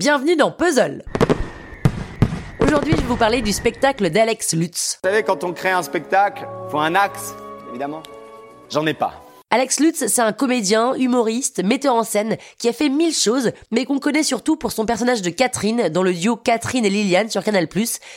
bienvenue dans Puzzle Aujourd'hui, je vais vous parler du spectacle d'Alex Lutz. Vous savez, quand on crée un spectacle, faut un axe, évidemment. J'en ai pas. Alex Lutz, c'est un comédien, humoriste, metteur en scène qui a fait mille choses, mais qu'on connaît surtout pour son personnage de Catherine dans le duo Catherine et Liliane sur Canal+,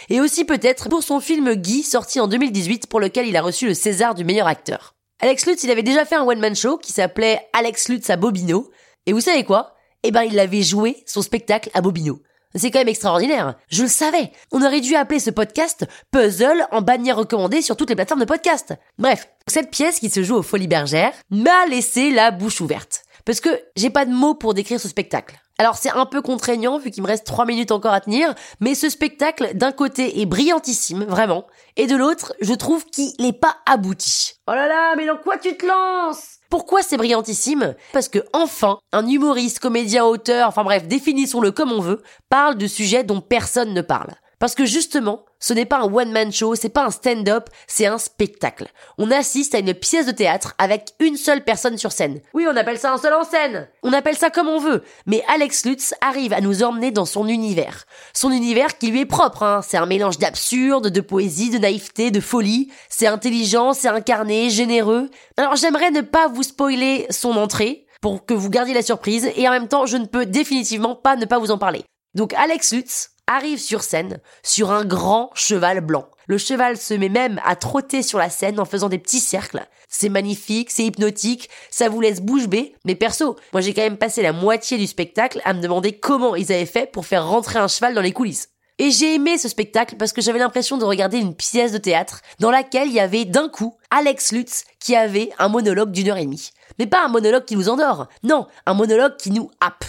et aussi peut-être pour son film Guy sorti en 2018 pour lequel il a reçu le César du meilleur acteur. Alex Lutz, il avait déjà fait un one-man show qui s'appelait Alex Lutz à Bobino, et vous savez quoi? Eh ben, il avait joué son spectacle à Bobino. C'est quand même extraordinaire. Je le savais. On aurait dû appeler ce podcast Puzzle en bannière recommandée sur toutes les plateformes de podcast. Bref, cette pièce qui se joue aux Folies Bergères m'a laissé la bouche ouverte. Parce que j'ai pas de mots pour décrire ce spectacle. Alors c'est un peu contraignant vu qu'il me reste trois minutes encore à tenir, mais ce spectacle d'un côté est brillantissime, vraiment, et de l'autre, je trouve qu'il n'est pas abouti. Oh là là, mais dans quoi tu te lances? Pourquoi c'est brillantissime? Parce que enfin, un humoriste, comédien, auteur, enfin bref, définissons-le comme on veut, parle de sujets dont personne ne parle. Parce que justement, ce n'est pas un one-man show, c'est pas un stand-up, c'est un spectacle. On assiste à une pièce de théâtre avec une seule personne sur scène. Oui, on appelle ça un seul en scène. On appelle ça comme on veut. Mais Alex Lutz arrive à nous emmener dans son univers. Son univers qui lui est propre, hein. C'est un mélange d'absurde, de poésie, de naïveté, de folie. C'est intelligent, c'est incarné, généreux. Alors j'aimerais ne pas vous spoiler son entrée pour que vous gardiez la surprise et en même temps je ne peux définitivement pas ne pas vous en parler. Donc Alex Lutz, arrive sur scène sur un grand cheval blanc. Le cheval se met même à trotter sur la scène en faisant des petits cercles. C'est magnifique, c'est hypnotique, ça vous laisse bouche bée. Mais perso, moi j'ai quand même passé la moitié du spectacle à me demander comment ils avaient fait pour faire rentrer un cheval dans les coulisses. Et j'ai aimé ce spectacle parce que j'avais l'impression de regarder une pièce de théâtre dans laquelle il y avait d'un coup Alex Lutz qui avait un monologue d'une heure et demie. Mais pas un monologue qui nous endort, non, un monologue qui nous happe.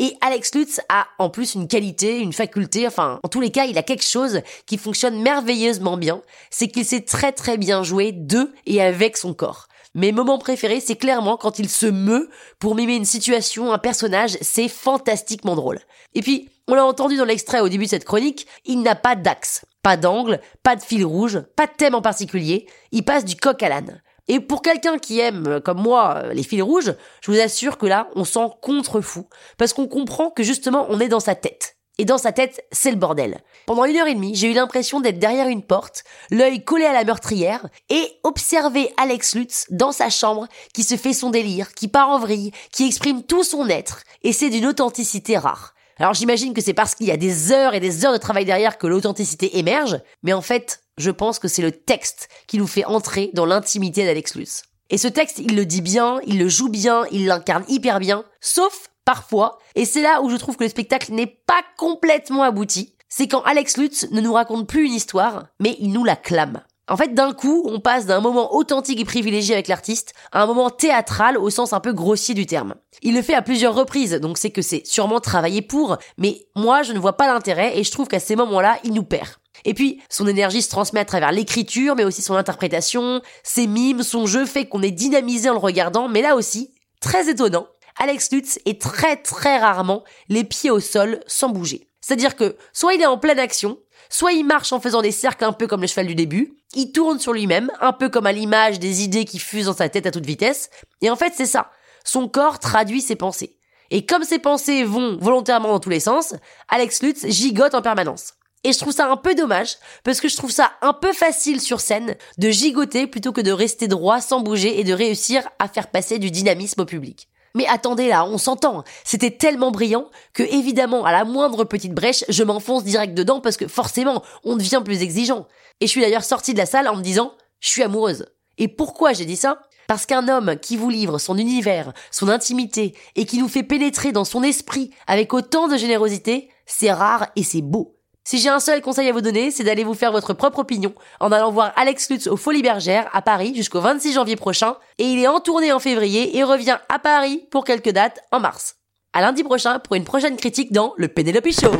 Et Alex Lutz a en plus une qualité, une faculté, enfin, en tous les cas, il a quelque chose qui fonctionne merveilleusement bien, c'est qu'il sait très très bien jouer de et avec son corps. Mes moments préférés, c'est clairement quand il se meut pour mimer une situation, un personnage, c'est fantastiquement drôle. Et puis, on l'a entendu dans l'extrait au début de cette chronique, il n'a pas d'axe, pas d'angle, pas de fil rouge, pas de thème en particulier, il passe du coq à l'âne. Et pour quelqu'un qui aime, euh, comme moi, euh, les fils rouges, je vous assure que là, on sent contre-fou. Parce qu'on comprend que justement, on est dans sa tête. Et dans sa tête, c'est le bordel. Pendant une heure et demie, j'ai eu l'impression d'être derrière une porte, l'œil collé à la meurtrière, et observer Alex Lutz dans sa chambre, qui se fait son délire, qui part en vrille, qui exprime tout son être, et c'est d'une authenticité rare. Alors j'imagine que c'est parce qu'il y a des heures et des heures de travail derrière que l'authenticité émerge, mais en fait, je pense que c'est le texte qui nous fait entrer dans l'intimité d'Alex Lutz. Et ce texte, il le dit bien, il le joue bien, il l'incarne hyper bien, sauf parfois, et c'est là où je trouve que le spectacle n'est pas complètement abouti, c'est quand Alex Lutz ne nous raconte plus une histoire, mais il nous la clame. En fait, d'un coup, on passe d'un moment authentique et privilégié avec l'artiste à un moment théâtral au sens un peu grossier du terme. Il le fait à plusieurs reprises, donc c'est que c'est sûrement travaillé pour, mais moi je ne vois pas l'intérêt et je trouve qu'à ces moments-là, il nous perd. Et puis, son énergie se transmet à travers l'écriture, mais aussi son interprétation, ses mimes, son jeu fait qu'on est dynamisé en le regardant, mais là aussi, très étonnant, Alex Lutz est très très rarement les pieds au sol sans bouger. C'est-à-dire que soit il est en pleine action, soit il marche en faisant des cercles un peu comme le cheval du début, il tourne sur lui-même, un peu comme à l'image des idées qui fusent dans sa tête à toute vitesse, et en fait c'est ça. Son corps traduit ses pensées. Et comme ses pensées vont volontairement dans tous les sens, Alex Lutz gigote en permanence. Et je trouve ça un peu dommage, parce que je trouve ça un peu facile sur scène de gigoter plutôt que de rester droit sans bouger et de réussir à faire passer du dynamisme au public. Mais attendez là, on s'entend, c'était tellement brillant que évidemment à la moindre petite brèche, je m'enfonce direct dedans parce que forcément, on devient plus exigeant. Et je suis d'ailleurs sortie de la salle en me disant, je suis amoureuse. Et pourquoi j'ai dit ça? Parce qu'un homme qui vous livre son univers, son intimité, et qui nous fait pénétrer dans son esprit avec autant de générosité, c'est rare et c'est beau. Si j'ai un seul conseil à vous donner, c'est d'aller vous faire votre propre opinion en allant voir Alex Lutz au Folies Bergères à Paris jusqu'au 26 janvier prochain et il est en tournée en février et revient à Paris pour quelques dates en mars. À lundi prochain pour une prochaine critique dans le Penelope Show.